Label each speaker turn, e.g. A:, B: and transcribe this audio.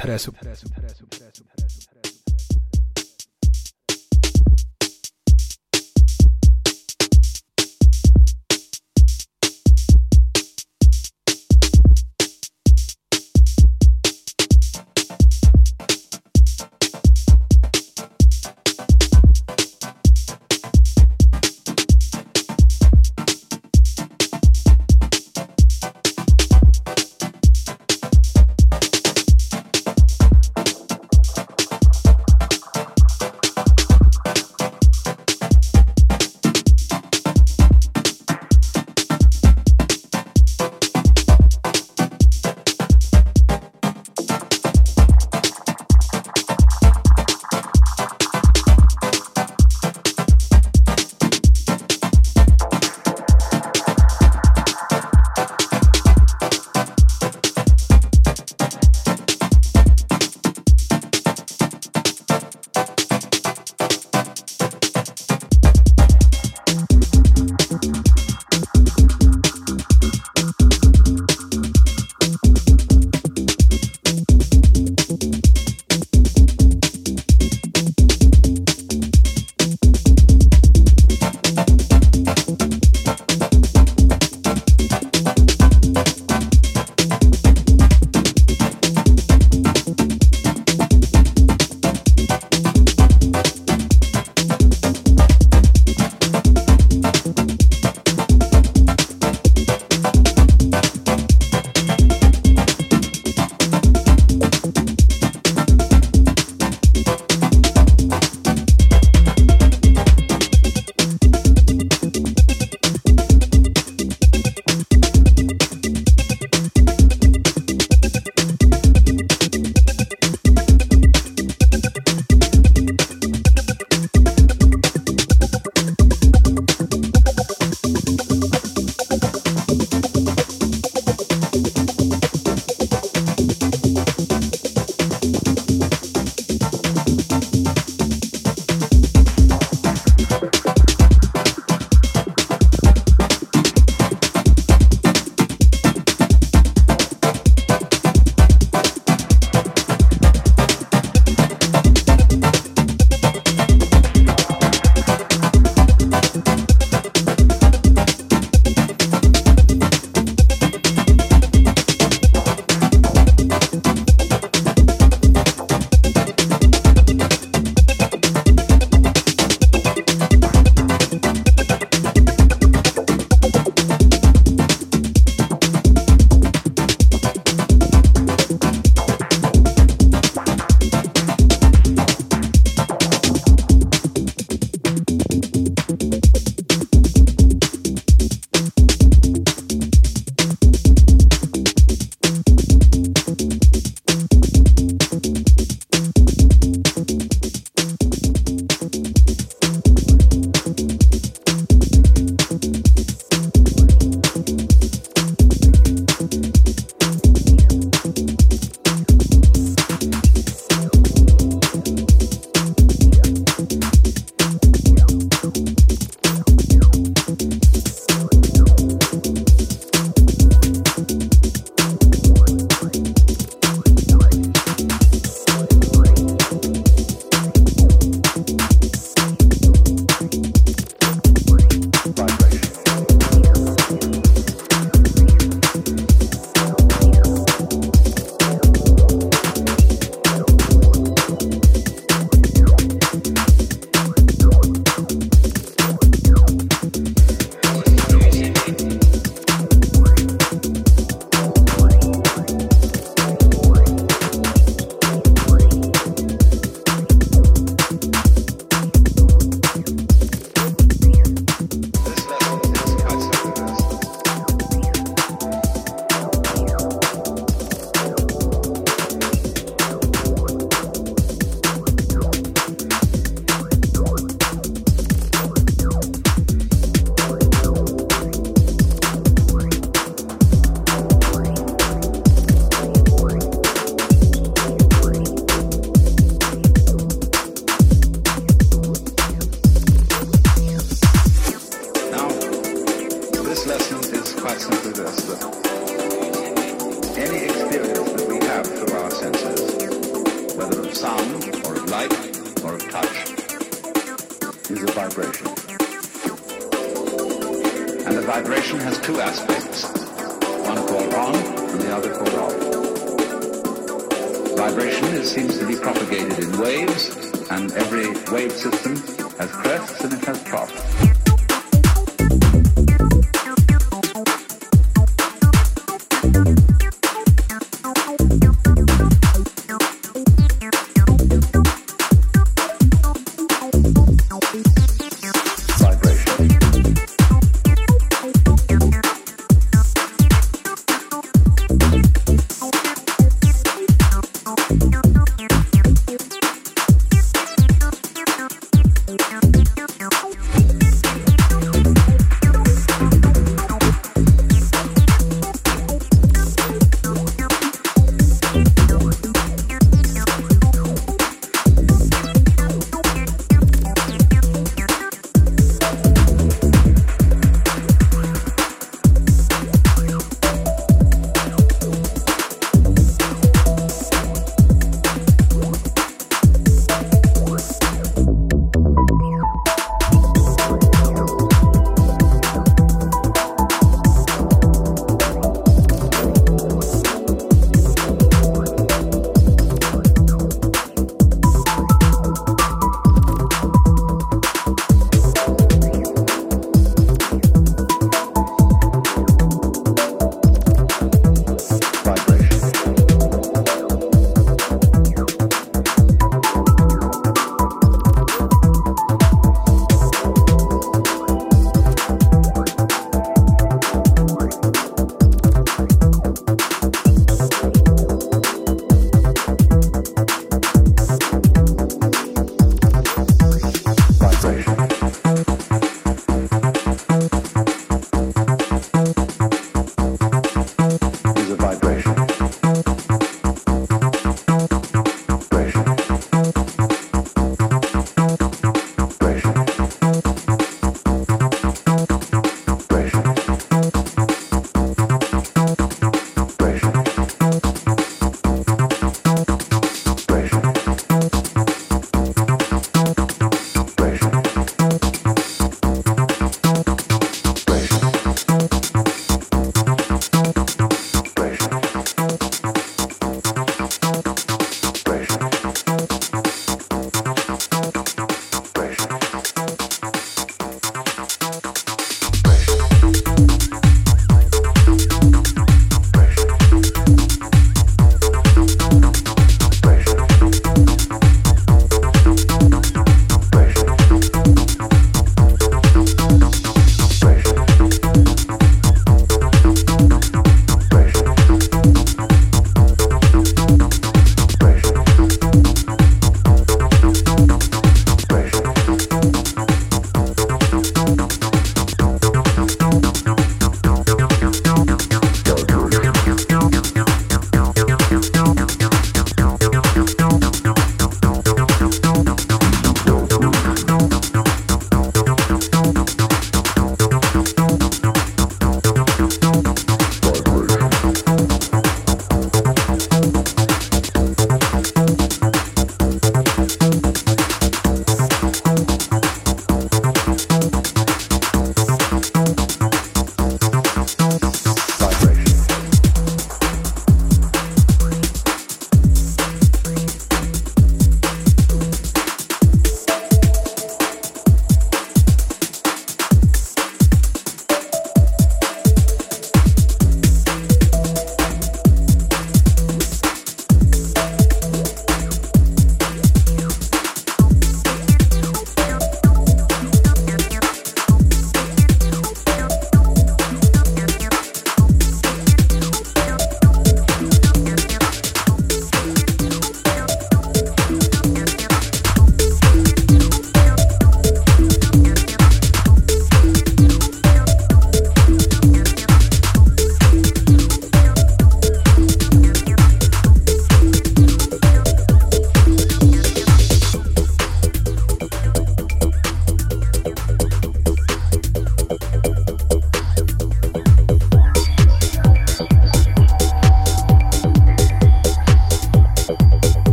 A: interessa.